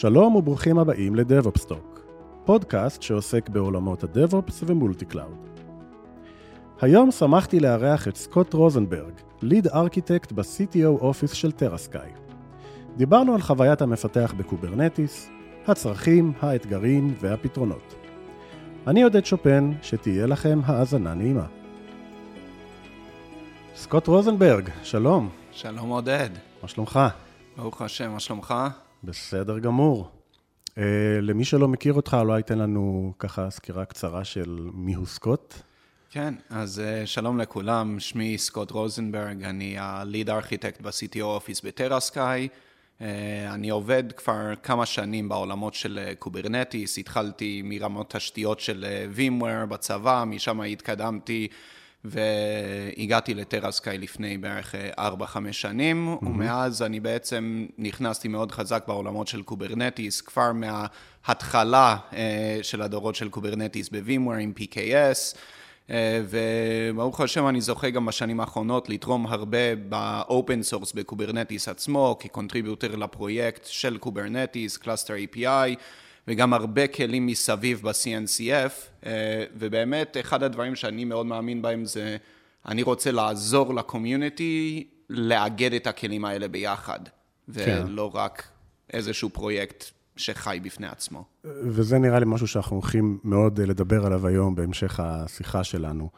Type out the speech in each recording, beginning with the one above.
שלום וברוכים הבאים ל DevOps Talk, פודקאסט שעוסק בעולמות ה DevOps ו multi cloud. היום שמחתי לארח את סקוט רוזנברג, lead architect ב-CTO office של TeraSky. דיברנו על חוויית המפתח ב Kubernetes, הצרכים, האתגרים והפתרונות. אני עודד שופן, שתהיה לכם האזנה נעימה. סקוט רוזנברג, שלום. שלום עודד. מה שלומך? ברוך השם, מה שלומך? בסדר גמור. אה, למי שלא מכיר אותך, אולי תן לנו ככה סקירה קצרה של מיהו סקוט. כן, אז אה, שלום לכולם, שמי סקוט רוזנברג, אני ה lead architect ב-CTO office ב TeraSky. אה, אני עובד כבר כמה שנים בעולמות של Kubernetes, התחלתי מרמות תשתיות של VMware בצבא, משם התקדמתי והגעתי ל TeraSky לפני בערך 4-5 שנים, mm-hmm. ומאז אני בעצם נכנסתי מאוד חזק בעולמות של Kubernetes, כבר מההתחלה של הדורות של Kubernetes ב-VMware עם PKS. וברוך השם אני זוכה גם בשנים האחרונות לתרום הרבה ב open source ב Kubernetes עצמו, כ contributor לפרויקט של Kubernetes, Cluster API, וגם הרבה כלים מסביב ב-CNCF, ובאמת אחד הדברים שאני מאוד מאמין בהם זה, אני רוצה לעזור ל community לאגד את הכלים האלה ביחד, כן. ולא רק איזשהו פרויקט שחי בפני עצמו. וזה נראה לי משהו שאנחנו הולכים מאוד לדבר עליו היום בהמשך השיחה שלנו.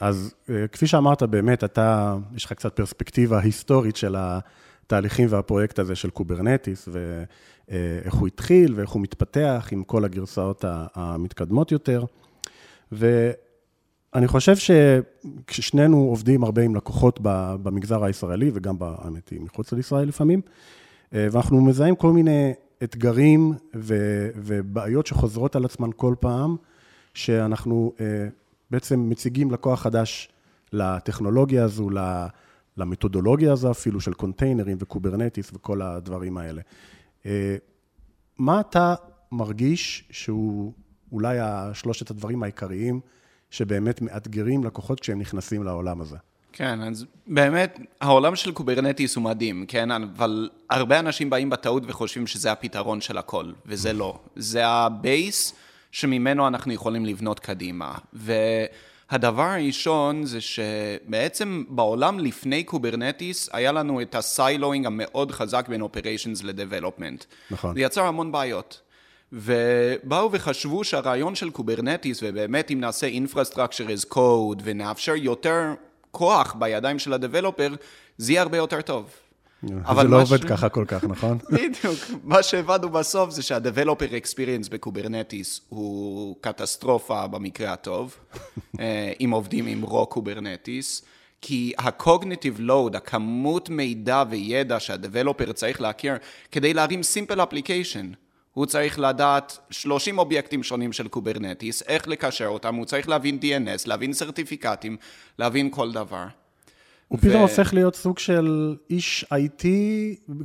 אז כפי שאמרת, באמת, אתה, יש לך קצת פרספקטיבה היסטורית של התהליכים והפרויקט הזה של Kubernetes, ואיך הוא התחיל ואיך הוא מתפתח עם כל הגרסאות המתקדמות יותר. ואני חושב שכששנינו עובדים הרבה עם לקוחות במגזר הישראלי, וגם, האמת היא, מחוץ לישראל לפעמים, ואנחנו מזהים כל מיני אתגרים ובעיות שחוזרות על עצמן כל פעם, שאנחנו בעצם מציגים לקוח חדש לטכנולוגיה הזו, למתודולוגיה הזו אפילו, של קונטיינרים ו Kubernetes וכל הדברים האלה. מה אתה מרגיש שהוא אולי שלושת הדברים העיקריים שבאמת מאתגרים לקוחות כשהם נכנסים לעולם הזה? כן, אז באמת, העולם של Kubernetes הוא מדהים, כן? אבל הרבה אנשים באים בטעות וחושבים שזה הפתרון של הכל, וזה לא. זה ה base שממנו אנחנו יכולים לבנות קדימה. והדבר הראשון זה שבעצם בעולם לפני Kubernetes, היה לנו את ה siloing המאוד חזק בין operations ל development. נכון. זה יצר המון בעיות. ובאו וחשבו שהרעיון של Kubernetes, ובאמת אם נעשה Infrastructure as Code ונאפשר יותר כוח בידיים של ה developer, זה יהיה הרבה יותר טוב. זה לא עובד ככה כל כך, נכון? בדיוק. מה שהבנו בסוף זה שה-Developer Experience ב Kubernetes הוא קטסטרופה במקרה הטוב, אם עובדים עם raw Kubernetes, כי ה-Cognitive Load, הכמות מידע וידע שה-Developer צריך להכיר כדי להרים Simple Application, הוא צריך לדעת 30 אובייקטים שונים של Kubernetes, איך לקשר אותם, הוא צריך להבין DNS, להבין סרטיפיקטים, להבין כל דבר. הוא ו... פתאום הופך להיות סוג של איש IT,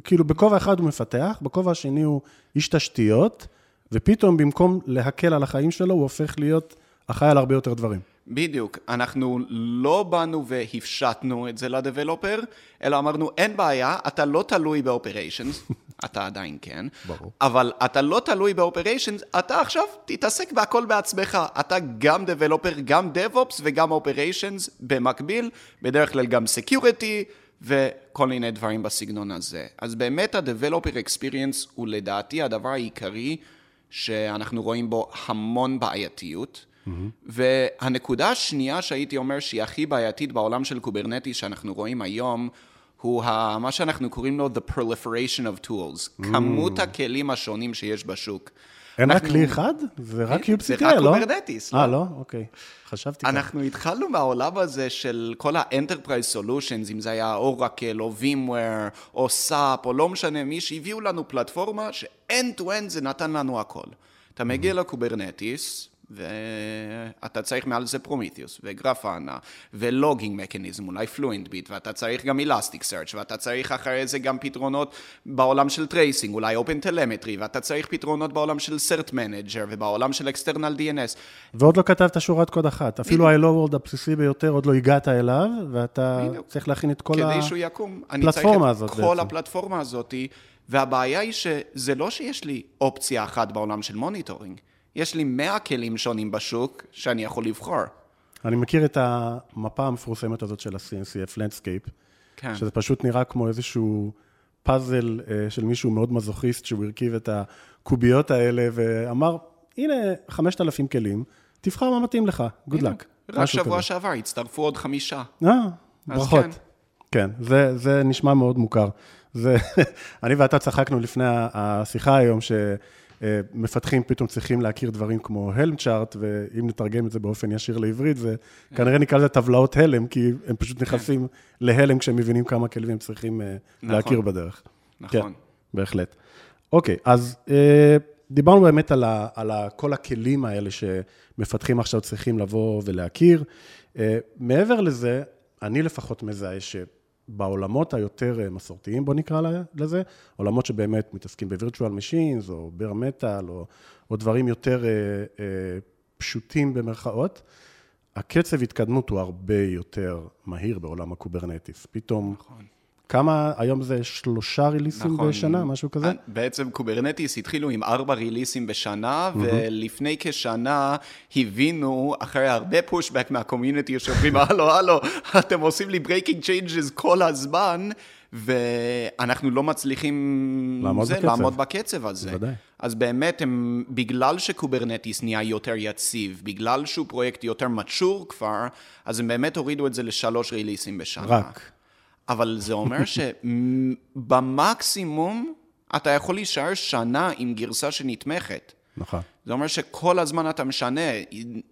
כאילו בכובע אחד הוא מפתח, בכובע השני הוא איש תשתיות, ופתאום במקום להקל על החיים שלו, הוא הופך להיות אחראי על הרבה יותר דברים. בדיוק. אנחנו לא באנו והפשטנו את זה ל developer, אלא אמרנו, אין בעיה, אתה לא תלוי ב operations, אתה עדיין כן, ברור. אבל אתה לא תלוי ב operations, אתה עכשיו תתעסק בהכל בעצמך. אתה גם developer, גם DevOps וגם operations במקביל, בדרך כלל גם security. וכל מיני דברים בסגנון הזה. אז באמת ה-Developer Experience הוא לדעתי הדבר העיקרי שאנחנו רואים בו המון בעייתיות. Mm-hmm. והנקודה השנייה שהייתי אומר שהיא הכי בעייתית בעולם של Kubernetes שאנחנו רואים היום, הוא ה, מה שאנחנו קוראים לו The Proliferation of Tools, mm. כמות הכלים השונים שיש בשוק. אין אנחנו... רק כלי אחד? זה רק kubectl, לא? זה רק Kubernetes, לא? אה, לא? אוקיי. חשבתי ככה. אנחנו התחלנו מהעולם הזה של כל ה-Enterprise Solutions, אם זה היה Oracle, או VMware, או SAP, או לא משנה מי, שהביאו לנו פלטפורמה ש-end to end זה נתן לנו הכל. אתה מגיע mm-hmm. ל Kubernetes, ואתה צריך מעל זה Prometheus, ו Grafana, ו logging mechanism, אולי Fluent Bit, ואתה צריך גם Elasticsearch, ואתה צריך אחרי זה גם פתרונות בעולם של tracing, אולי OpenTelemetry, ואתה צריך פתרונות בעולם של cert-manager, ובעולם של External DNS. ועוד לא כתבת שורת קוד אחת. אפילו ה-Hello World הבסיסי ביותר עוד לא הגעת אליו, ואתה בדיוק. צריך להכין את כל הפלטפורמה הזאת. כל בעצם. הפלטפורמה הזאת, והבעיה היא שזה לא שיש לי אופציה אחת בעולם של monitoring. יש לי 100 כלים שונים בשוק שאני יכול לבחור. אני מכיר את המפה המפורסמת הזאת של ה-CNCF Landscape, כן. שזה פשוט נראה כמו איזשהו פאזל אה, של מישהו מאוד מזוכיסט, שהוא הרכיב את הקוביות האלה ואמר, הנה 5,000 כלים, תבחר מה מתאים לך, good luck. רק שבוע כזה. שעבר הצטרפו עוד חמישה. אה, ברכות. כן, כן זה, זה נשמע מאוד מוכר. זה, אני ואתה צחקנו לפני השיחה היום, ש... אה, מפתחים פתאום צריכים להכיר דברים כמו הלם צ'ארט, ואם נתרגם את זה באופן ישיר לעברית, זה כנראה נקרא לזה טבלאות הלם, כי הם פשוט נכנסים להלם כשהם מבינים כמה כלים הם צריכים אה, נכון. להכיר בדרך. נכון. כן, בהחלט. אוקיי, אז אה, דיברנו באמת על, ה, על ה, כל הכלים האלה שמפתחים עכשיו צריכים לבוא ולהכיר. מעבר לזה, אני לפחות מזהה ש... בעולמות היותר אה, מסורתיים, בוא נקרא לזה, עולמות שבאמת מתעסקים ב-virtual machines, או bare metal, או, או דברים יותר אה, אה, פשוטים במרכאות, הקצב התקדמות הוא הרבה יותר מהיר בעולם ה Kubernetes. פתאום... נכון. כמה, היום זה שלושה ריליסים נכון, בשנה, משהו כזה? בעצם Kubernetes התחילו עם ארבע ריליסים בשנה, mm-hmm. ולפני כשנה הבינו, אחרי הרבה pushback מה community, שאומרים, הלו, הלו, אתם עושים לי breaking changes כל הזמן, ואנחנו לא מצליחים לעמוד, זה, בקצב. לעמוד בקצב הזה. בוודאי. אז באמת, הם, בגלל ש Kubernetes נהיה יותר יציב, בגלל שהוא פרויקט יותר mature כבר, אז הם באמת הורידו את זה לשלוש ריליסים בשנה. רק. אבל זה אומר שבמקסימום אתה יכול להישאר שנה עם גרסה שנתמכת. נכון. זה אומר שכל הזמן אתה משנה.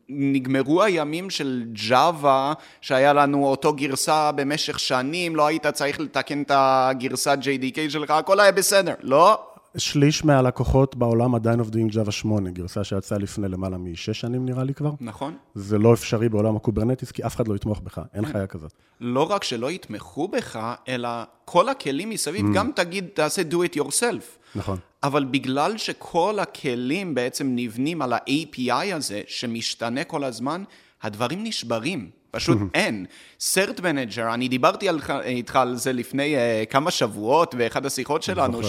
נגמרו הימים של Java, שהיה לנו אותו גרסה במשך שנים, לא היית צריך לתקן את הגרסת JDK שלך, הכל היה בסדר. לא, שליש מהלקוחות בעולם עדיין עובדים עם Java 8, גרסה שיצאה לפני למעלה משש שנים נראה לי כבר. נכון. זה לא אפשרי בעולם ה Kubernetes, כי אף אחד לא יתמוך בך, אין כן. חיה כזאת. לא רק שלא יתמכו בך, אלא כל הכלים מסביב, mm. גם תגיד, תעשה do it yourself. נכון. אבל בגלל שכל הכלים בעצם נבנים על ה-API הזה, שמשתנה כל הזמן, הדברים נשברים. פשוט אין. cert-manager, אני דיברתי על, איתך על זה לפני uh, כמה שבועות באחד השיחות שלנו,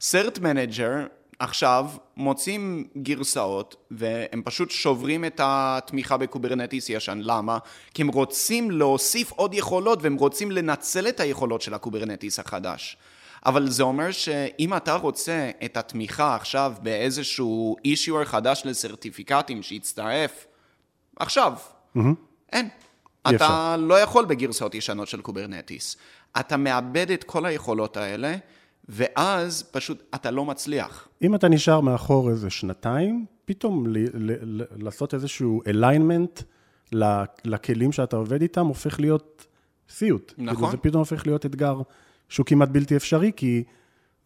ש cert-manager עכשיו מוצאים גרסאות, והם פשוט שוברים את התמיכה ב Kubernetes ישן. למה? כי הם רוצים להוסיף עוד יכולות, והם רוצים לנצל את היכולות של ה Kubernetes החדש. אבל זה אומר שאם אתה רוצה את התמיכה עכשיו באיזשהו issuer חדש לסרטיפיקטים שיצטרף, עכשיו, mm-hmm. אין. אתה לא יכול בגרסאות ישנות של Kubernetes. אתה מאבד את כל היכולות האלה, ואז פשוט אתה לא מצליח. אם אתה נשאר מאחור איזה שנתיים, פתאום ל- ל- ל- לעשות איזשהו alignment לכלים שאתה עובד איתם, הופך להיות סיוט. נכון. כאילו זה פתאום הופך להיות אתגר שהוא כמעט בלתי אפשרי, כי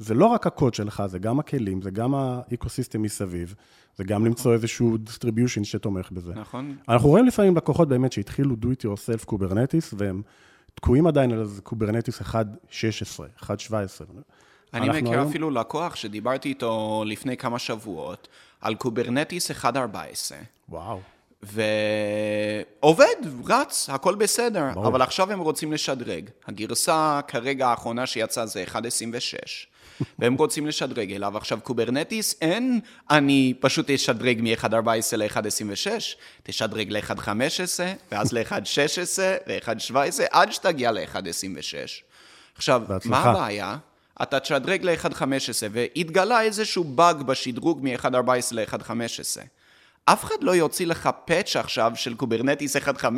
זה לא רק הקוד שלך, זה גם הכלים, זה גם ה ecosystem מסביב. זה גם למצוא איזשהו distribution שתומך בזה. נכון. אנחנו רואים לפעמים לקוחות באמת שהתחילו do it yourself Kubernetes, והם תקועים עדיין על Kubernetes 1.16, 1.17. אני מכיר היום... אפילו לקוח שדיברתי איתו לפני כמה שבועות על Kubernetes 1.14. וואו. ועובד, רץ, הכל בסדר, ברור. אבל עכשיו הם רוצים לשדרג. הגרסה כרגע האחרונה שיצאה זה 1.26. והם רוצים לשדרג אליו. עכשיו, Kubernetes, אין, אני פשוט אשדרג מ-1.14 ל-1.26, תשדרג ל-1.15, ואז ל-1.16, ל-1.17, עד שתגיע ל-1.26. עכשיו, בהצלחה. מה הבעיה? אתה תשדרג ל-1.15, והתגלה איזשהו באג בשדרוג מ-1.14 ל-1.15. אף אחד לא יוציא לך patch עכשיו של Kubernetes 1.15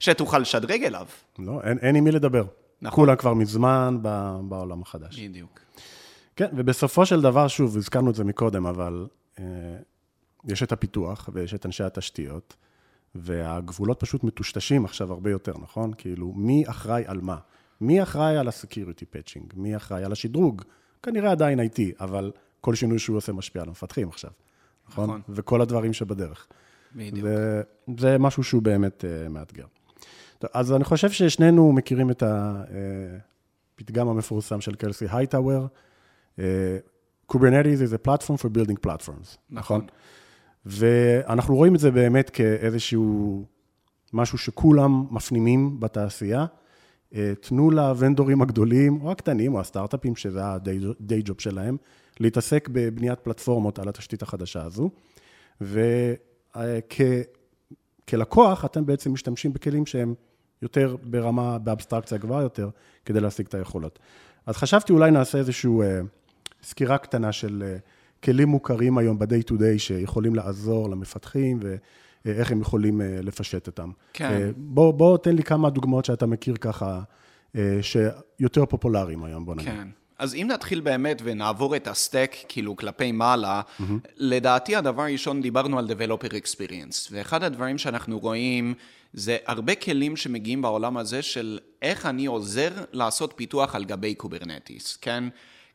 שתוכל לשדרג אליו. לא, אין, אין עם מי לדבר. נכון. כולם כבר מזמן בעולם החדש. בדיוק. כן, ובסופו של דבר, שוב, הזכרנו את זה מקודם, אבל אה, יש את הפיתוח ויש את אנשי התשתיות, והגבולות פשוט מטושטשים עכשיו הרבה יותר, נכון? כאילו, מי אחראי על מה? מי אחראי על ה-security patching? מי אחראי על השדרוג? כנראה עדיין IT, אבל כל שינוי שהוא עושה משפיע על המפתחים עכשיו, נכון? נכון. וכל הדברים שבדרך. בדיוק. וזה משהו שהוא באמת uh, מאתגר. טוב, אז אני חושב ששנינו מכירים את הפתגם המפורסם של קלסי הייטאוור. Kubernetes is a platform for building platforms, נכון? ואנחנו רואים את זה באמת כאיזשהו משהו שכולם מפנימים בתעשייה. אה, תנו לוונדורים הגדולים, או הקטנים, או הסטארט-אפים, שזה ה-day job שלהם, להתעסק בבניית פלטפורמות על התשתית החדשה הזו. וכלקוח, אתם בעצם משתמשים בכלים שהם יותר ברמה, באבסטרקציה גבוהה יותר, כדי להשיג את היכולות. אז חשבתי אולי נעשה איזושהי אה, סקירה קטנה של אה, כלים מוכרים היום ב-day to day שיכולים לעזור למפתחים, ואיך הם יכולים לפשט אותם. כן. בוא, בוא תן לי כמה דוגמאות שאתה מכיר ככה, שיותר פופולריים היום, בוא נגיד. כן. אז אם נתחיל באמת ונעבור את ה-stack כאילו כלפי מעלה, mm-hmm. לדעתי הדבר הראשון דיברנו על Developer Experience, ואחד הדברים שאנחנו רואים זה הרבה כלים שמגיעים בעולם הזה של איך אני עוזר לעשות פיתוח על גבי קוברנטיס, כן?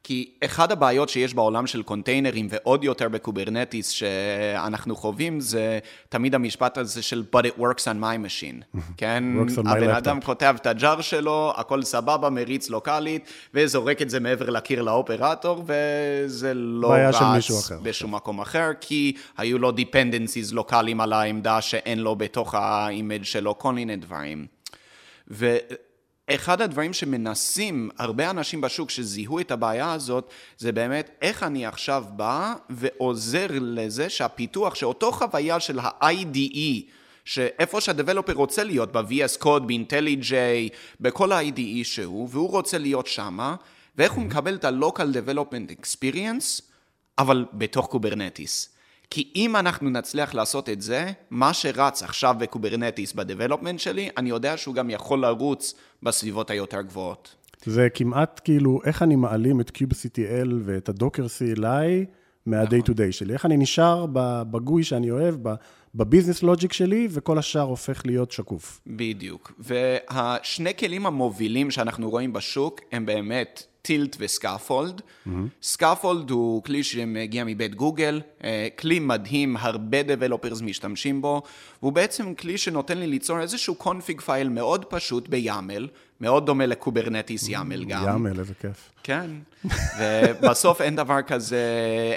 כי אחד הבעיות שיש בעולם של containerים ועוד יותר בקוברנטיס שאנחנו חווים זה תמיד המשפט הזה של but it works on my machine, כן? הבן אדם כותב את הג'אר שלו, הכל סבבה, מריץ locally וזורק את זה מעבר לקיר ל-operator וזה לא רץ בשום מקום אחר כי היו לו dependencies לוקאליים על העמדה שאין לו בתוך ה-image שלו כל מיני דברים. ו... אחד הדברים שמנסים הרבה אנשים בשוק שזיהו את הבעיה הזאת, זה באמת איך אני עכשיו בא ועוזר לזה שהפיתוח, שאותו חוויה של ה-IDE, שאיפה שה-developer רוצה להיות, ב-VS Code, ב-IntelliJ, בכל ה-IDE שהוא, והוא רוצה להיות שמה, ואיך הוא מקבל את ה-Local Development Experience, אבל בתוך קוברנטיס. כי אם אנחנו נצליח לעשות את זה, מה שרץ עכשיו בקוברנטיס ב-development שלי, אני יודע שהוא גם יכול לרוץ בסביבות היותר גבוהות. זה כמעט כאילו, איך אני מעלים את kubectl ואת ה-Docker CLI מה-day to day שלי. איך אני נשאר ב-Java שאני אוהב, ב-business logic שלי, וכל השאר הופך להיות שקוף. בדיוק. והשני כלים המובילים שאנחנו רואים בשוק, הם באמת Tilt ו-Skaffold. Skaffold. הוא כלי שמגיע מבית גוגל, אה, כלי מדהים, הרבה developers משתמשים בו, והוא בעצם כלי שנותן לי ליצור איזשהו config file מאוד פשוט ב-YAML, מאוד דומה לקוברנטיס YAML גם. YAML, איזה כיף. כן, ובסוף אין דבר כזה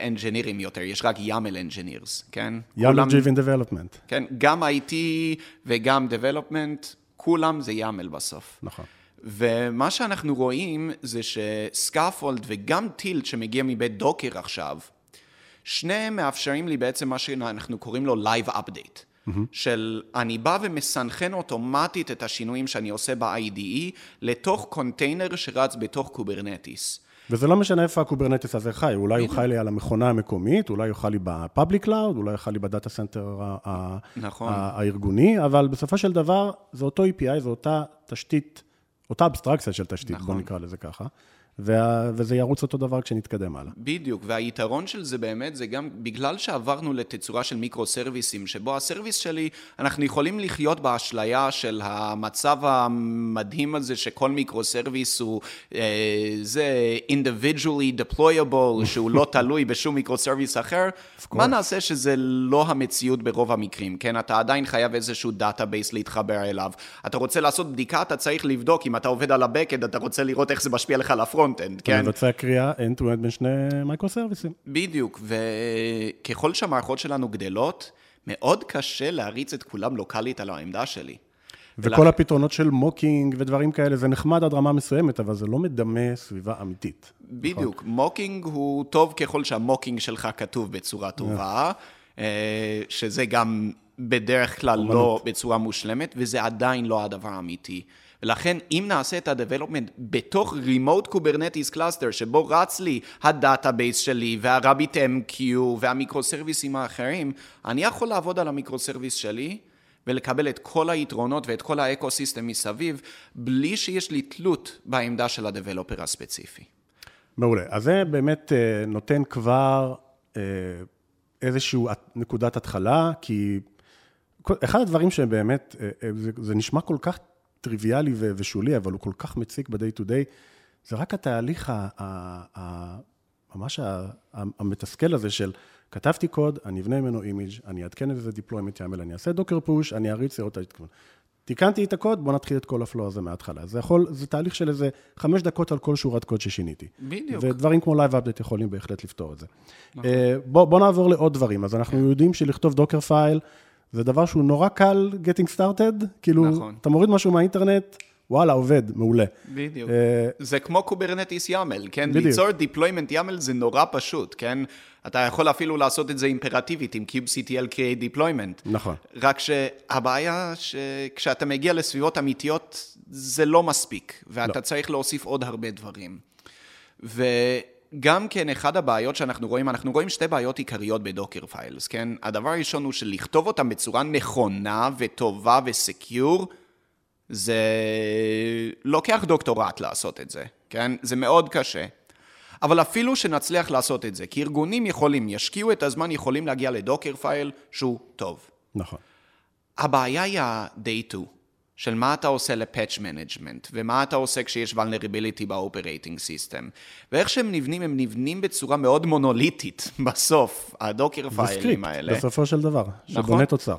אנג'ינירים יותר, יש רק YAML engineers, כן? יאמל ג'יבין דבלופמנט. כן, גם IT וגם development, כולם זה YAML בסוף. נכון. ומה שאנחנו רואים זה ש-Skaffold וגם Tilt שמגיע מבית Docker עכשיו, שניהם מאפשרים לי בעצם מה שאנחנו קוראים לו Live Update. Mm-hmm. של אני בא ומסנכן אוטומטית את השינויים שאני עושה ב-IDE לתוך קונטיינר שרץ בתוך קוברנטיס. וזה לא משנה איפה הקוברנטיס הזה חי, אולי הוא חי לי על המכונה המקומית, אולי הוא חי לי ב-public cloud, אולי הוא חי לי ב-data center נכון. הארגוני, אבל בסופו של דבר זה אותו API, זו אותה תשתית אותה אבסטרקציה של תשתית, נכון. בוא נקרא לזה ככה. וה, וזה ירוץ אותו דבר כשנתקדם הלאה. בדיוק, והיתרון של זה באמת, זה גם בגלל שעברנו לתצורה של micro-serviceים, שבו ה-service שלי, אנחנו יכולים לחיות באשליה של המצב המדהים הזה, שכל micro-service הוא, אה, זה individually deployable, שהוא לא תלוי בשום micro-service אחר. מה נעשה שזה לא המציאות ברוב המקרים, כן? אתה עדיין חייב איזשהו database להתחבר אליו. אתה רוצה לעשות בדיקה, אתה צריך לבדוק, אם אתה עובד על ה-backend, אתה רוצה לראות איך זה משפיע לך על ה-front. ה-front-end, כן? לבצע קריאה end-to-end בין שני micro-serviceים. בדיוק, וככל שהמערכות שלנו גדלות, מאוד קשה להריץ את כולם locally על העמדה שלי. וכל ולה... הפתרונות של mocking ודברים כאלה, זה נחמד עד רמה מסוימת, אבל זה לא מדמה סביבה אמיתית. בדיוק, נכון? mocking הוא טוב ככל שה-mocking שלך כתוב בצורה טובה, אה, שזה גם בדרך כלל לא בצורה מושלמת, וזה עדיין לא הדבר האמיתי. ולכן אם נעשה את ה-development בתוך Remote Kubernetes Cluster, שבו רץ לי ה-database שלי וה-RabbitMQ וה-micro-serviceים האחרים, אני יכול לעבוד על ה-micro-service שלי ולקבל את כל היתרונות ואת כל ה-ecosystem מסביב, בלי שיש לי תלות בעמדה של ה-developer הספציפי. מעולה. אז זה באמת אה, נותן כבר אה, איזושהי נקודת התחלה, כי אחד הדברים שבאמת, אה, זה, זה נשמע כל כך טריוויאלי ושולי, אבל הוא כל כך מציק ב-day to day, זה רק התהליך ממש המתסכל הזה של כתבתי קוד, אני אבנה ממנו image, אני אעדכן איזה deployment YAML, אני אעשה docker push, אני אריץ לראות את ההתכוון. תיקנתי את הקוד, בוא נתחיל את כל ה-flow הזה מההתחלה. זה יכול, זה תהליך של איזה חמש דקות על כל שורת קוד ששיניתי. בדיוק. ודברים כמו Live Update יכולים בהחלט לפתור את זה. נכון. בוא, בוא נעבור לעוד דברים. אז אנחנו כן. יודעים שלכתוב Dockerfile, זה דבר שהוא נורא קל getting started, כאילו, נכון. אתה מוריד משהו מהאינטרנט, וואלה, עובד, מעולה. בדיוק. Uh, זה כמו קוברנטיס YAML, כן? בדיוק. ליצור deployment YAML זה נורא פשוט, כן? אתה יכול אפילו לעשות את זה imperativeית עם kubectl create deployment. נכון. רק שהבעיה שכשאתה מגיע לסביבות אמיתיות, זה לא מספיק, ואתה לא. צריך להוסיף עוד הרבה דברים. וגם כן, אחד הבעיות שאנחנו רואים, אנחנו רואים שתי בעיות עיקריות ב-Dockerfiles, כן? הדבר הראשון הוא שלכתוב אותם בצורה נכונה וטובה ו-secure, זה לוקח דוקטורט לעשות את זה, כן? זה מאוד קשה. אבל אפילו שנצליח לעשות את זה, כי ארגונים יכולים, ישקיעו את הזמן, יכולים להגיע ל Dockerfile שהוא טוב. נכון. הבעיה היא ה-day 2, של מה אתה עושה ל patch management, ומה אתה עושה כשיש vulnerability ב operating system. ואיך שהם נבנים, הם נבנים בצורה מאוד מונוליטית בסוף, ה Dockerfile ים האלה. זה סקריפט, בסופו של דבר, שבונה נכון? תוצר.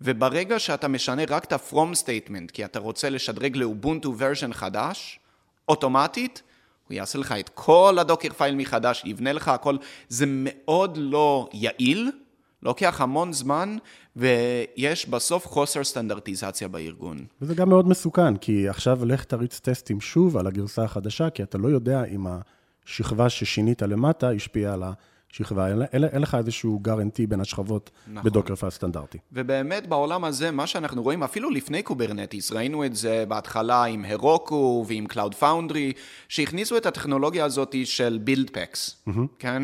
וברגע שאתה משנה רק את ה-from statement, כי אתה רוצה לשדרג לאובונטו version חדש, אוטומטית, הוא יעשה לך את כל הדוקר פייל מחדש, יבנה לך הכל. זה מאוד לא יעיל, לוקח המון זמן, ויש בסוף חוסר סטנדרטיזציה בארגון. וזה גם מאוד מסוכן, כי עכשיו לך תריץ טסטים שוב על הגרסה החדשה, כי אתה לא יודע אם השכבה ששינית למטה השפיעה על ה... שכבה, אין, אין, אין לך איזשהו guarantee בין השכבות נכון. ב Dockerfile סטנדרטי. ובאמת בעולם הזה, מה שאנחנו רואים, אפילו לפני Kubernetes, ראינו את זה בהתחלה עם Heroku ועם Cloud Foundry, שהכניסו את הטכנולוגיה הזאת של buildpacks, mm-hmm. כן?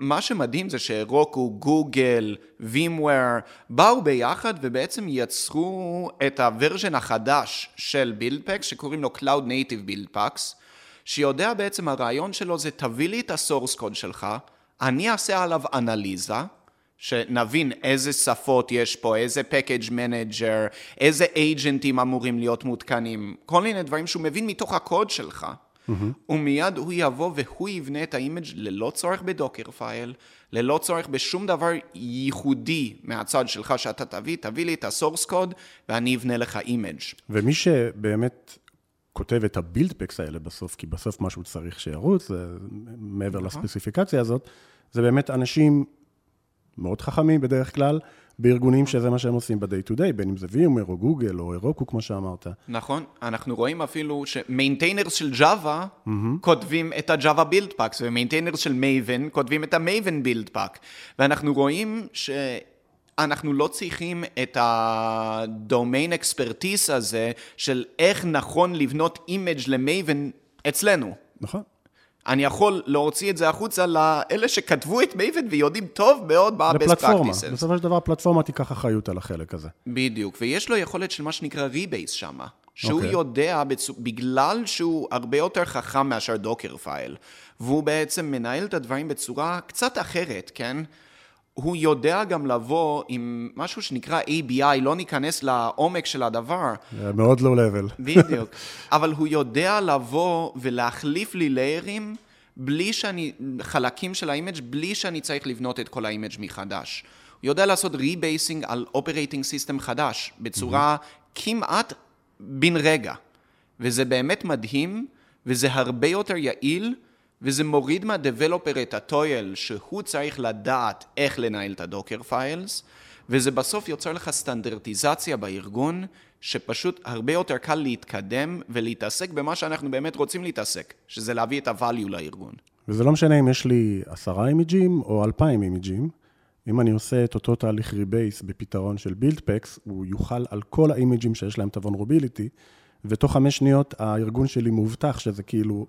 ומה שמדהים זה ש Heroku, Google, VMware, באו ביחד ובעצם יצרו את ה version החדש של buildpacks, שקוראים לו Cloud Native Packs. שיודע בעצם הרעיון שלו זה תביא לי את ה source code שלך, אני אעשה עליו אנליזה, שנבין איזה שפות יש פה, איזה package manager, איזה agent ים אמורים להיות מותקנים, כל מיני דברים שהוא מבין מתוך הקוד שלך. Mm-hmm. ומיד הוא יבוא והוא יבנה את ה image ללא צורך ב Dockerfile, ללא צורך בשום דבר ייחודי מהצד שלך שאתה תביא, תביא לי את ה source code ואני אבנה לך image. ומי שבאמת כותב את ה buildpacks האלה בסוף, כי בסוף משהו צריך שירוץ, זה מעבר נכון. לספציפיקציה הזאת, זה באמת אנשים מאוד חכמים בדרך כלל, בארגונים שזה מה שהם עושים ב-day to day, בין אם זה VMware או גוגל או Heroku, כמו שאמרת. נכון, אנחנו רואים אפילו ש maintainers של Java mm-hmm. כותבים את ה-Java Build Packs, ו maintainers של Maven כותבים את ה-Maven Build Pack, ואנחנו רואים ש... אנחנו לא צריכים את ה domain expertise הזה של איך נכון לבנות image ל Maven אצלנו. נכון. אני יכול להוציא את זה החוצה לאלה שכתבו את Maven ויודעים טוב מאוד מה ה-best practices. בסופו של דבר הפלטפורמה תיקח אחריות על החלק הזה. בדיוק, ויש לו יכולת של מה שנקרא rebase שם. שהוא okay. אוקיי. יודע. בגלל שהוא הרבה יותר חכם מאשר Dockerfile, והוא בעצם מנהל את הדברים בצורה קצת אחרת, כן? הוא יודע גם לבוא עם משהו שנקרא ABI, לא ניכנס לעומק של הדבר. מאוד low level. בדיוק. אבל הוא יודע לבוא ולהחליף לי layer ים בלי שאני, חלקים של ה image בלי שאני צריך לבנות את כל ה image מחדש. הוא יודע לעשות rebasing על operating system חדש, בצורה mm-hmm. כמעט בן רגע. וזה באמת מדהים, וזה הרבה יותר יעיל. וזה מוריד מה developer את ה toil שהוא צריך לדעת איך לנהל את ה Dockerfiles, וזה בסוף יוצר לך סטנדרטיזציה בארגון, שפשוט הרבה יותר קל להתקדם ולהתעסק במה שאנחנו באמת רוצים להתעסק, שזה להביא את ה-value לארגון. וזה לא משנה אם יש לי עשרה image ים או אלפיים image ים, אם אני עושה את אותו תהליך rebase בפתרון של buildpacks, הוא יוכל על כל ה image ים שיש להם את ה-vulnerability, ותוך חמש שניות הארגון שלי מובטח שזה כאילו...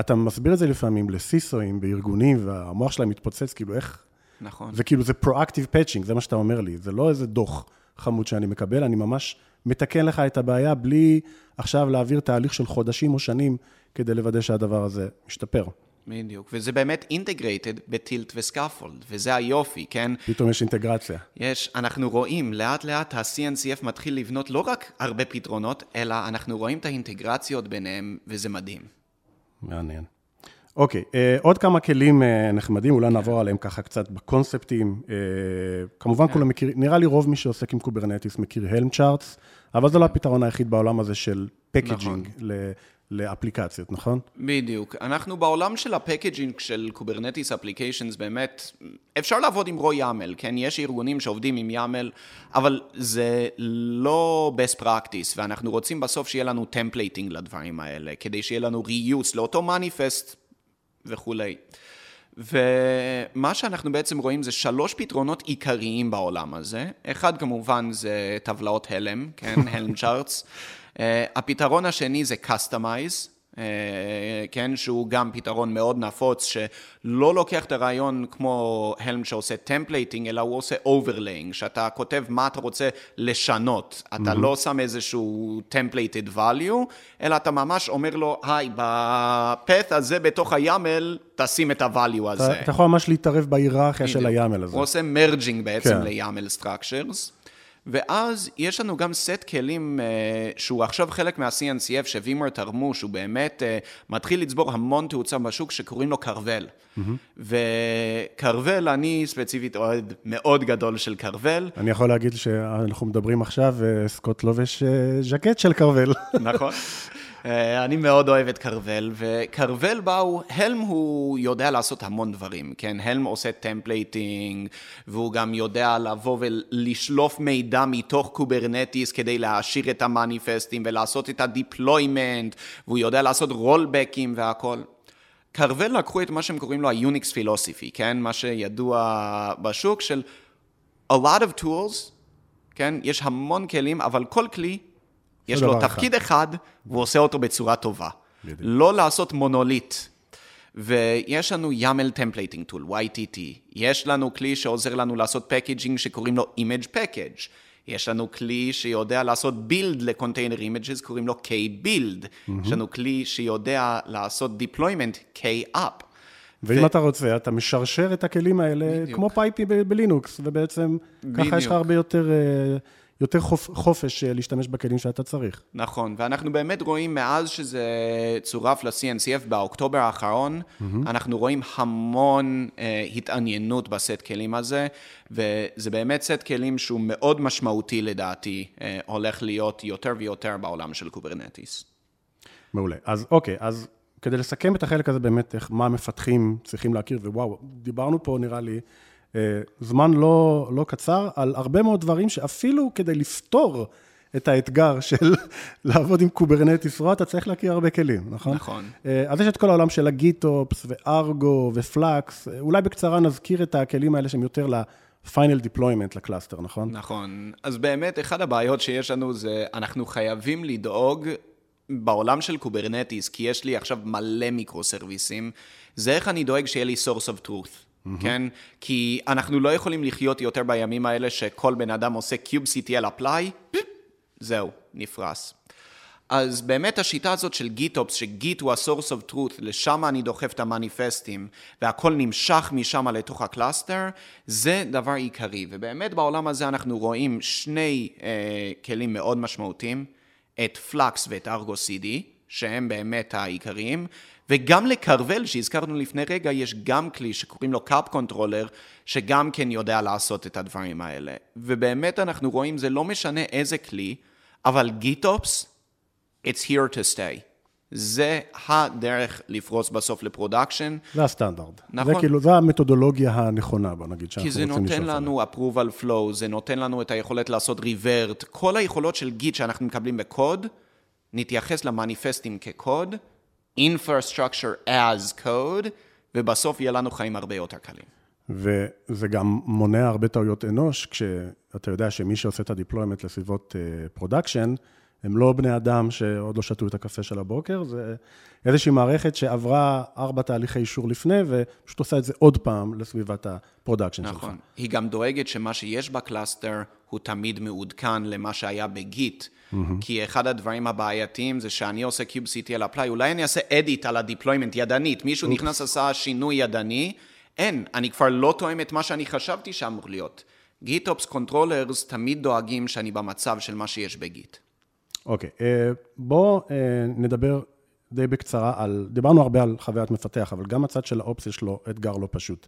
אתה מסביר את זה לפעמים ל CISO אים בארגונים, והמוח שלהם מתפוצץ, כאילו איך... נכון. זה כאילו, זה proactive patching, זה מה שאתה אומר לי. זה לא איזה דוח חמוד שאני מקבל, אני ממש מתקן לך את הבעיה בלי עכשיו להעביר תהליך של חודשים או שנים כדי לוודא שהדבר הזה משתפר. בדיוק, וזה באמת integrated ב Tilt ו Skaffold, וזה היופי, כן? פתאום יש אינטגרציה. יש, אנחנו רואים, לאט לאט ה-CNCF מתחיל לבנות לא רק הרבה פתרונות, אלא אנחנו רואים את האינטגרציות ביניהם, וזה מדהים. מעניין. אוקיי, אה, עוד כמה כלים אה, נחמדים, אולי נעבור עליהם ככה קצת בקונספטים. אה, כמובן כן. כולם מכירים, נראה לי רוב מי שעוסק עם Kubernetes מכיר Helm charts, אבל זה לא הפתרון היחיד בעולם הזה של packaging לאפליקציות, נכון? בדיוק. אנחנו בעולם של ה packaging של Kubernetes applications, באמת, אפשר לעבוד עם raw YAML, כן? יש ארגונים שעובדים עם YAML, אבל זה לא best practice, ואנחנו רוצים בסוף שיהיה לנו templating לדברים האלה, כדי שיהיה לנו reuse לאותו מניפסט וכולי. ומה שאנחנו בעצם רואים זה שלוש פתרונות עיקריים בעולם הזה. אחד כמובן זה טבלאות Helm, כן, Helm charts. Uh, הפתרון השני זה Kustomize, uh, כן, שהוא גם פתרון מאוד נפוץ, שלא לוקח את הרעיון כמו Helm שעושה templating, אלא הוא עושה overlaying, שאתה כותב מה אתה רוצה לשנות. אתה לא שם איזשהו templated value, אלא אתה ממש אומר לו, היי, בפת הזה בתוך היאמל, תשים את ה-value הזה. אתה, אתה יכול ממש להתערב בהיררכיה של. היאמל הזה. הוא עושה מרג'ינג בעצם כן. ל-YAML structures. ואז יש לנו גם סט כלים uh, שהוא עכשיו חלק מה-CNCF שווימר תרמו, שהוא באמת uh, מתחיל לצבור המון תאוצה בשוק שקוראים לו קרוול. Mm-hmm. וקרוול, אני ספציפית אוהד מאוד גדול של קרוול. אני יכול להגיד שאנחנו מדברים עכשיו, וסקוט לובש אה, ז'קט של Carvel. נכון. אה, אני מאוד אוהב את Carvel, ו Carvel באו, Helm הוא יודע לעשות המון דברים, כן? Helm עושה templating, והוא גם יודע לבוא ולשלוף מידע מתוך Kubernetes כדי להעשיר את המניפסטים ולעשות את ה deployment, והוא יודע לעשות rollback ים והכל. Carvel לקחו את מה שהם קוראים לו ה-Unix philosophy, כן? מה שידוע בשוק של a lot of tools, כן? יש המון כלים, אבל כל כלי, יש לו. תפקיד אחד, והוא עושה אותו בצורה טובה. בדיוק. לא לעשות מונוליט. ויש לנו YAML Templating Tool, YTT. יש לנו כלי שעוזר לנו לעשות packaging שקוראים לו Image Package. יש לנו כלי שיודע לעשות build ל container images, קוראים לו kbld. יש לנו כלי שיודע לעשות deployment kapp. ואם אתה רוצה, אתה משרשר את הכלים האלה, בדיוק. כמו pipe בלינוקס, ובעצם ככה יש לך בדיוק. הרבה יותר, אה, יותר חופ, חופש אה, להשתמש בכלים שאתה צריך. נכון, ואנחנו באמת רואים מאז שזה צורף ל-CNCF באוקטובר האחרון, mm-hmm. אנחנו רואים המון uh, התעניינות בסט כלים הזה, וזה באמת סט כלים שהוא מאוד משמעותי לדעתי, uh, הולך להיות יותר ויותר בעולם של קוברנטיס. מעולה. אז אוקיי, אז כדי לסכם את החלק הזה באמת, איך, מה המפתחים צריכים להכיר, וואו, דיברנו פה, נראה לי, זמן לא, לא קצר, על הרבה מאוד דברים שאפילו כדי לפתור את האתגר של לעבוד עם קוברנטיס raw, אתה צריך להכיר הרבה כלים, נכון? נכון. אה, אז יש את כל העולם של ה GitOps וארגו ופלאקס, אה, אולי בקצרה נזכיר את הכלים האלה שהם יותר ל-final deployment לקלאסטר, נכון? נכון. אז באמת, אחת הבעיות שיש לנו זה, אנחנו חייבים לדאוג בעולם של קוברנטיס, כי יש לי עכשיו מלא מיקרו-סרוויסים, זה איך אני דואג שיהיה לי source of truth. Mm-hmm. כן? כי אנחנו לא יכולים לחיות יותר בימים האלה שכל בן אדם עושה apply, פיפ, זהו, נפרס. אז באמת השיטה הזאת של GitOps, שגיט הוא ה-source of truth, לשם אני דוחף את המניפסטים, והכל נמשך משם לתוך הקלאסטר, זה דבר עיקרי. ובאמת בעולם הזה אנחנו רואים שני אה, כלים מאוד משמעותיים, את Flux ואת Argo CD, שהם באמת העיקריים, וגם ל Carvel, שהזכרנו לפני רגע, יש גם כלי שקוראים לו kapp-controller, שגם כן יודע לעשות את הדברים האלה. ובאמת אנחנו רואים, זה לא משנה איזה כלי, אבל GitOps, it's here to stay. זה הדרך לפרוס בסוף ל production, זה הסטנדרט. נכון. זה כאילו, זה המתודולוגיה הנכונה, בוא נגיד, כי שאנחנו זה רוצים נותן לשאוף עליה. לנו approval flow, זה נותן לנו את היכולת לעשות revert, כל היכולות של גיט שאנחנו מקבלים בקוד, נתייחס למניפסטים כקוד, infrastructure as code, ובסוף יהיה לנו חיים הרבה יותר קלים. וזה גם מונע הרבה טעויות אנוש, כשאתה יודע שמי שעושה את ה deployment לסביבות production, הם לא בני אדם שעוד לא שתו את הקפה של הבוקר, זה איזושהי מערכת שעברה ארבע תהליכי אישור לפני, ופשוט עושה את זה עוד פעם לסביבת ה production שלך. נכון. היא גם דואגת שמה שיש בקלאסטר הוא תמיד מעודכן למה שהיה בגיט. Mm-hmm. כי אחד הדברים הבעייתיים זה שאני עושה kubectl apply, אולי אני אעשה edit על ה-deployment ידנית, מישהו Oops. נכנס עשה שינוי ידני, אין, אני כבר לא תואם את מה שאני חשבתי שאמור להיות. GitOps Controllers תמיד דואגים שאני במצב של מה שיש בגיט. אוקיי, אה, בואו אה, נדבר די בקצרה על, דיברנו הרבה על חוויית מפתח, אבל גם הצד של האופס יש לו אתגר לא פשוט.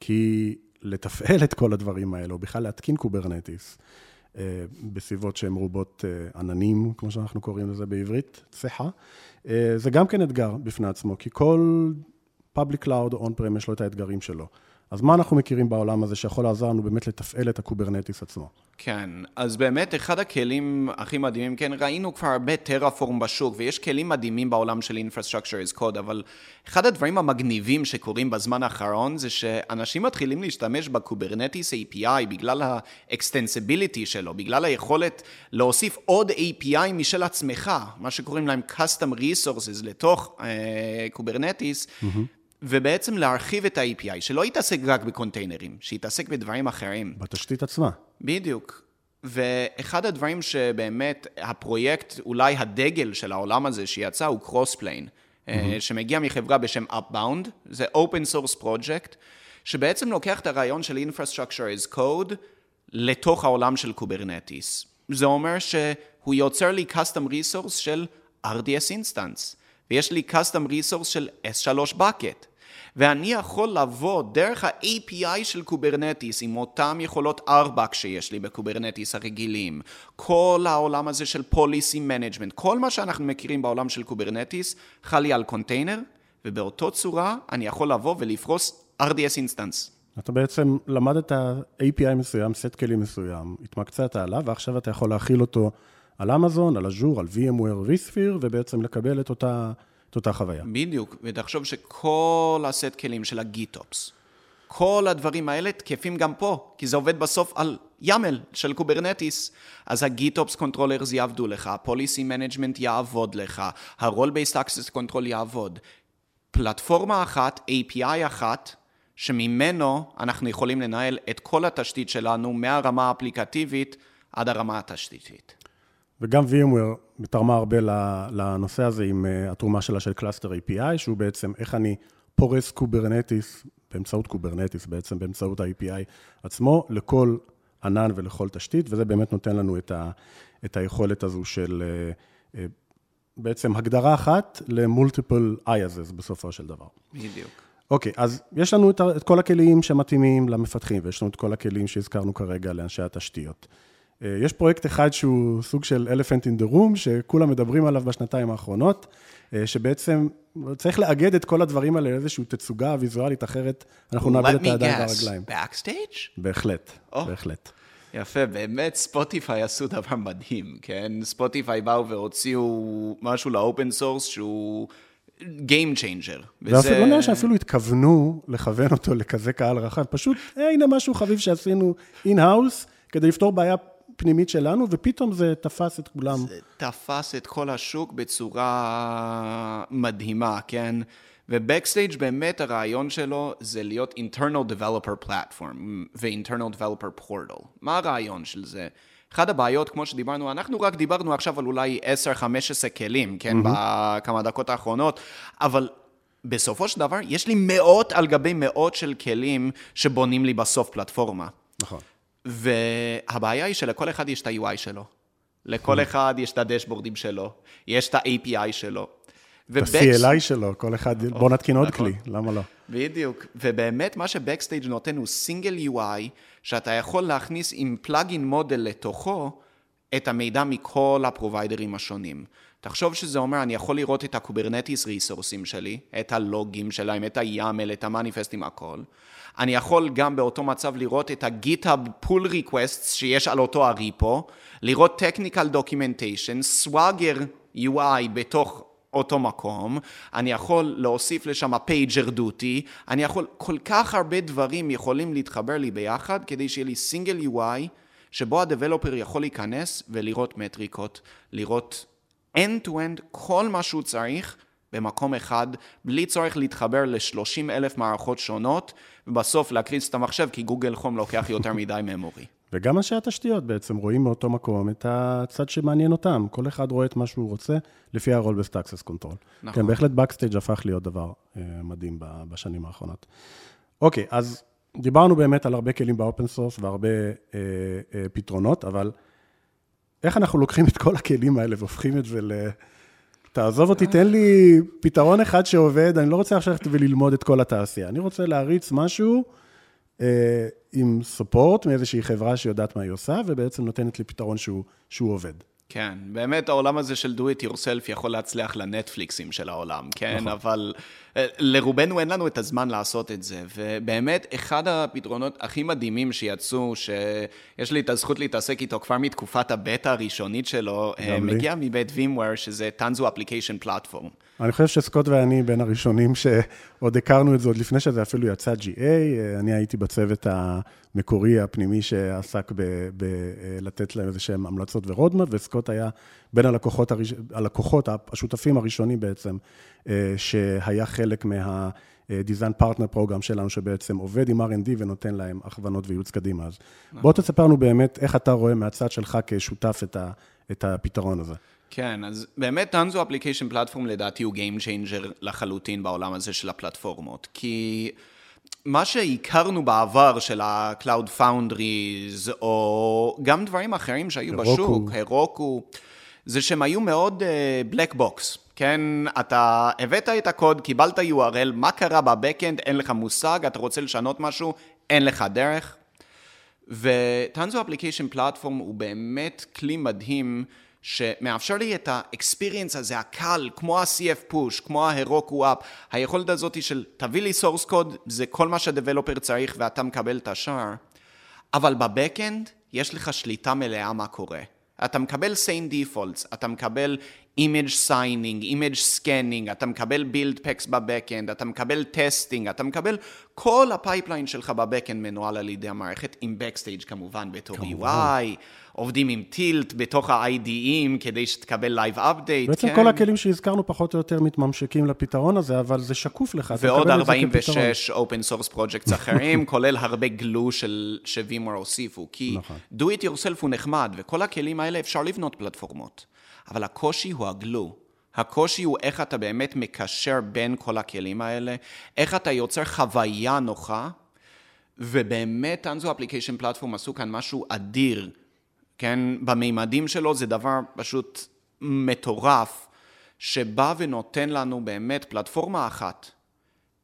כי לתפעל את כל הדברים האלה, או בכלל להתקין קוברנטיס, אה, בסביבות שהן רובות עננים, כמו שאנחנו קוראים לזה בעברית, צחה, זה גם כן אתגר בפני עצמו, כי כל public cloud on-prem יש לו את האתגרים שלו. אז מה אנחנו מכירים בעולם הזה שיכול לעזור לנו באמת לתפעל את הקוברנטיס עצמו? כן, אז באמת אחד הכלים הכי מדהימים, כן, ראינו כבר הרבה Terraform בשוק, ויש כלים מדהימים בעולם של Infrastructure as Code, אבל אחד הדברים המגניבים שקורים בזמן האחרון זה שאנשים מתחילים להשתמש בקוברנטיס API בגלל ה-extensibility שלו, בגלל היכולת להוסיף עוד API משל עצמך, מה שקוראים להם Custom Resources לתוך קוברנטיס. Uh, mm-hmm. ובעצם להרחיב את ה-API, שלא יתעסק רק בקונטיינרים, שיתעסק בדברים אחרים. בתשתית עצמה. בדיוק. ואחד הדברים שבאמת הפרויקט, אולי הדגל של העולם הזה שיצא, הוא Crossplane, mm-hmm. שמגיע מחברה בשם Upbound, זה open source project, שבעצם לוקח את הרעיון של Infrastructure as Code לתוך העולם של קוברנטיס. זה אומר שהוא יוצר לי custom resource של RDS instance. ויש לי custom resource של S3 bucket. ואני יכול לבוא דרך ה-API של קוברנטיס עם אותם יכולות RBAC שיש לי בקוברנטיס הרגילים, כל העולם הזה של policy management, כל מה שאנחנו מכירים בעולם של קוברנטיס חל לי על קונטיינר, ובאותו צורה אני יכול לבוא ולפרוס RDS instance. אתה בעצם למדת API מסוים, סט כלים מסוים, התמקצעת עליו, ועכשיו אתה יכול להחיל אותו על אמזון, על אג'ור, על VMware vSphere, ובעצם לקבל את אותה, את אותה חוויה. בדיוק, ותחשוב שכל הסט כלים של ה GitOps, כל הדברים האלה תקפים גם פה, כי זה עובד בסוף על YAML של קוברנטיס. אז ה GitOps controllers יעבדו לך, ה-Policy Management יעבוד לך, ה-Role-Based Access Control יעבוד. פלטפורמה אחת, API אחת, שממנו אנחנו יכולים לנהל את כל התשתית שלנו מהרמה האפליקטיבית עד הרמה התשתיתית. וגם VMware תרמה הרבה לנושא הזה עם אה, התרומה שלה של Cluster API, שהוא בעצם איך אני פורס קוברנטיס, באמצעות קוברנטיס, בעצם באמצעות ה-API עצמו, לכל ענן ולכל תשתית, וזה באמת נותן לנו את, ה, את היכולת הזו של אה, אה, בעצם הגדרה אחת למולטיפל IASs בסופו של דבר. בדיוק. אוקיי, אז יש לנו את, את כל הכלים שמתאימים למפתחים, ויש לנו את כל הכלים שהזכרנו כרגע לאנשי התשתיות. אה, יש פרויקט אחד שהוא סוג של elephant in the room, שכולם מדברים עליו בשנתיים האחרונות, אה, שבעצם צריך לאגד את כל הדברים האלה לאיזושהי תצוגה ויזואלית, אחרת אנחנו נאבד את הידיים והרגליים. Backstage? בהחלט, oh. בהחלט. יפה, באמת ספוטיפיי עשו דבר מדהים, כן? ספוטיפיי באו והוציאו משהו ל open source שהוא Game Changer. וזה... לא נראה שאפילו התכוונו לכוון אותו לכזה קהל רחב, פשוט, הנה משהו חביב שעשינו in-house, כדי לפתור בעיה פנימית שלנו, ופתאום זה תפס את כולם. זה תפס את כל השוק בצורה מדהימה, כן? ובקסטייג' באמת הרעיון שלו זה להיות internal developer platform ו-internal developer portal. מה הרעיון של זה? אחת הבעיות, כמו שדיברנו, אנחנו רק דיברנו עכשיו על אולי 10-15 כלים, כן, mm-hmm. בכמה דקות האחרונות, אבל בסופו של דבר, יש לי מאות על גבי מאות של כלים שבונים לי בסוף פלטפורמה. נכון. והבעיה היא שלכל אחד יש את ה-UI שלו. לכל אחד יש את הדשבורדים שלו, יש את ה-API שלו. את ה-CLI שלו, כל אחד, בוא נתקין עוד נכון. כלי, למה לא? בדיוק, ובאמת מה ש Backstage נותן הוא single UI, שאתה יכול להכניס עם plugin model לתוכו את המידע מכל ה provider ים השונים. תחשוב שזה אומר, אני יכול לראות את הקוברנטיס resource ים שלי, את הלוגים שלהם, את ה-YAML, את המניפסטים, הכל. אני יכול גם באותו מצב לראות את ה-GitHub pull requests שיש על אותו ה repo, לראות technical documentation, swagger UI בתוך אותו מקום, אני יכול להוסיף לשם pager duty, אני יכול, כל כך הרבה דברים יכולים להתחבר לי ביחד כדי שיהיה לי סינגל UI שבו הדבלופר יכול להיכנס ולראות מטריקות, לראות end-to-end כל מה שהוא צריך במקום אחד, בלי צורך להתחבר ל-30 אלף מערכות שונות, ובסוף להקריץ את המחשב, כי גוגל חום לוקח יותר מדי ממורי. וגם אנשי התשתיות בעצם רואים מאותו מקום את הצד שמעניין אותם. כל אחד רואה את מה שהוא רוצה לפי ה-Role-Based Access Control. נכון. כן, בהחלט Backstage הפך להיות דבר אה, מדהים בשנים האחרונות. אוקיי, אז דיברנו באמת על הרבה כלים ב open source והרבה אה, אה, פתרונות, אבל איך אנחנו לוקחים את כל הכלים האלה והופכים את זה ל... תעזוב אותי, תן לי פתרון אחד שעובד, אני לא רוצה עכשיו ללכת וללמוד את כל התעשייה. אני רוצה להריץ משהו אה, עם סופורט מאיזושהי חברה שיודעת מה היא עושה, ובעצם נותנת לי פתרון שהוא, שהוא עובד. כן, באמת העולם הזה של do it yourself יכול להצליח לנטפליקסים של העולם, כן? נכון. אבל אה, לרובנו אין לנו את הזמן לעשות את זה. ובאמת, אחד הפתרונות הכי מדהימים שיצאו, שיש לי את הזכות להתעסק איתו כבר מתקופת הבטא הראשונית שלו, אה, מגיע מבית VMware, שזה Tanzu Application Platform. אני חושב שסקוט ואני בין הראשונים שעוד הכרנו את זה עוד לפני שזה אפילו יצא GA. אני הייתי בצוות המקורי הפנימי שעסק בלתת להם איזה שהם המלצות ורודמאפ, וסקוט היה בין הלקוחות, הראש... הלקוחות, השותפים הראשונים בעצם, אה, שהיה חלק מה... design partner program שלנו, שבעצם עובד עם R&D ונותן להם הכוונות וייעוץ קדימה. אז נכון. בוא תספר לנו באמת איך אתה רואה מהצד שלך כשותף את, ה, את הפתרון הזה. כן, אז באמת טנזו אפליקיישן פלטפורם לדעתי הוא Game Changer לחלוטין בעולם הזה של הפלטפורמות, כי מה שהכרנו בעבר של ה-Cloud Foundries, או גם דברים אחרים שהיו הרוקו. בשוק, הרוקו, זה שהם היו מאוד uh, black box, כן? אתה הבאת את הקוד, קיבלת URL, מה קרה בבקאנד, אין לך מושג, אתה רוצה לשנות משהו, אין לך דרך. וטנזו אפליקיישן פלטפורם הוא באמת כלי מדהים. שמאפשר לי את האקספיריאנס הזה הקל, כמו ה-CF push, כמו ה-Heroku up, היכולת הזאת של תביא לי source code, זה כל מה שה developer צריך ואתה מקבל את השאר, אבל ב backend יש לך שליטה מלאה מה קורה. אתה מקבל sane defaults, אתה מקבל image signing, image scanning, אתה מקבל build packs ב backend, אתה מקבל testing, אתה מקבל כל ה pipeline שלך ב backend מנוהל על ידי המערכת, עם Backstage כמובן בתור כמובן. UI, עובדים עם Tilt בתוך ה-IDEים כדי שתקבל Live Update. בעצם כן. כל הכלים שהזכרנו פחות או יותר מתממשקים לפתרון הזה, אבל זה שקוף לך. ועוד 46 open source projects אחרים, כולל הרבה גלו של שווימור הוסיפו, כי נכון. do it yourself הוא נחמד, וכל הכלים האלה אפשר לבנות פלטפורמות. אבל הקושי הוא הגלו. הקושי הוא איך אתה באמת מקשר בין כל הכלים האלה, איך אתה יוצר חוויה נוחה, ובאמת טנזו אפליקיישן פלטפורם עשו כאן משהו אדיר, כן? במימדים שלו זה דבר פשוט מטורף, שבא ונותן לנו באמת פלטפורמה אחת,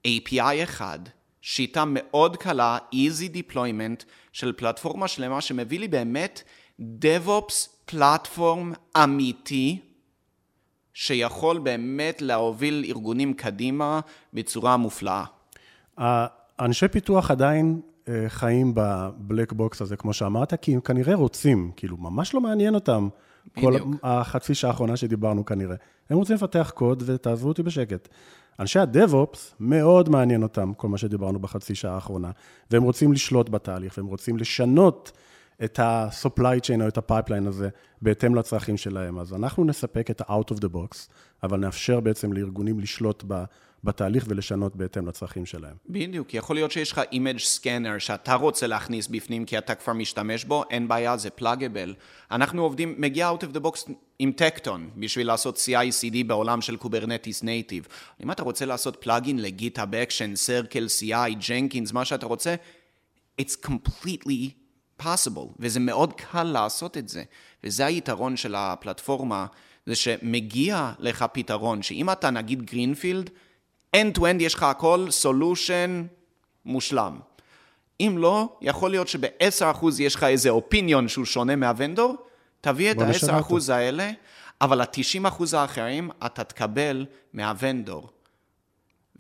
API אחד, שיטה מאוד קלה, easy deployment של פלטפורמה שלמה שמביא לי באמת DevOps פלטפורם אמיתי, שיכול באמת להוביל ארגונים קדימה בצורה מופלאה. אנשי פיתוח עדיין חיים בבלק בוקס הזה, כמו שאמרת, כי הם כנראה רוצים, כאילו, ממש לא מעניין אותם. בדיוק. כל החצי שעה האחרונה שדיברנו כנראה. הם רוצים לפתח קוד ותעזבו אותי בשקט. אנשי הדב-אופס, מאוד מעניין אותם כל מה שדיברנו בחצי שעה האחרונה, והם רוצים לשלוט בתהליך, והם רוצים לשנות את ה-supply chain או את ה-pipeline הזה בהתאם לצרכים שלהם. אז אנחנו נספק את ה-out of the box, אבל נאפשר בעצם לארגונים לשלוט ב... בתהליך ולשנות בהתאם לצרכים שלהם. בדיוק, יכול להיות שיש לך image scanner שאתה רוצה להכניס בפנים כי אתה כבר משתמש בו, אין בעיה, זה pluggable. אנחנו עובדים, מגיע out of the box עם Tekton בשביל לעשות CI/CD בעולם של Kubernetes native. אם אתה רוצה לעשות plugin ל GitHub Action, CircleCI, Jenkins, מה שאתה רוצה, it's completely possible, וזה מאוד קל לעשות את זה. וזה היתרון של הפלטפורמה, זה שמגיע לך פתרון, שאם אתה נגיד greenfield, end to end יש לך הכל solution מושלם. אם לא, יכול להיות שב-10% יש לך איזה opinion שהוא שונה מה vendor, תביא את ה-10% האלה, אבל ה-90% האחרים אתה תקבל מה vendor.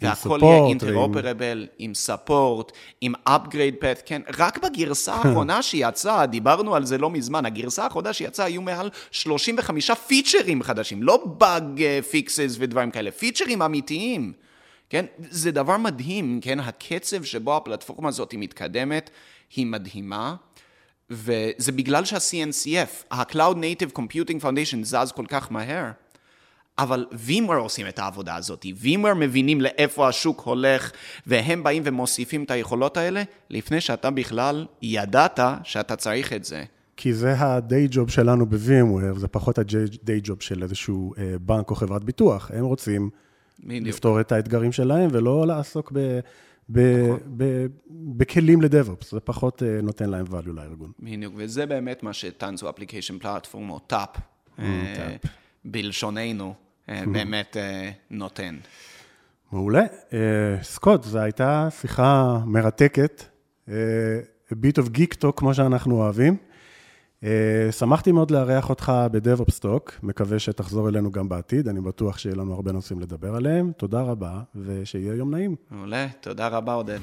והכל יהיה interoperable, עם support, עם upgrade path, כן? רק בגרסה האחרונה שיצאה, דיברנו על זה לא מזמן, הגרסה האחרונה שיצאה היו מעל 35 פיצ'רים חדשים, לא באג פיקסס ודברים כאלה, פיצ'רים אמיתיים. כן? זה דבר מדהים, כן? הקצב שבו הפלטפורמה הזאת מתקדמת היא מדהימה, וזה בגלל שה-CNCF, ה-Cloud Native Computing Foundation, זז כל כך מהר. אבל VMware עושים את העבודה הזאת, VMware מבינים לאיפה השוק הולך, והם באים ומוסיפים את היכולות האלה, לפני שאתה בכלל ידעת שאתה צריך את זה. כי זה ה-day job שלנו ב-VMware, זה פחות ה-day job של איזשהו אה, בנק או חברת ביטוח. הם רוצים. לפתור את האתגרים שלהם, ולא לעסוק ב... ב, נכון. ב, בכלים לדב-אופס, זה פחות uh, נותן להם value לארגון. בדיוק, וזה באמת מה שטנזו אפליקיישן פלטפורם או טאפ, בלשוננו, אה, באמת אה, נותן. מעולה. סקוט, זו הייתה שיחה מרתקת, a bit of geek talk, כמו שאנחנו אוהבים. שמחתי מאוד לארח אותך ב-DevOpsTalk, מקווה שתחזור אלינו גם בעתיד, אני בטוח שיהיה לנו הרבה נושאים לדבר עליהם. תודה רבה, ושיהיה יום נעים. מעולה, תודה רבה עודד.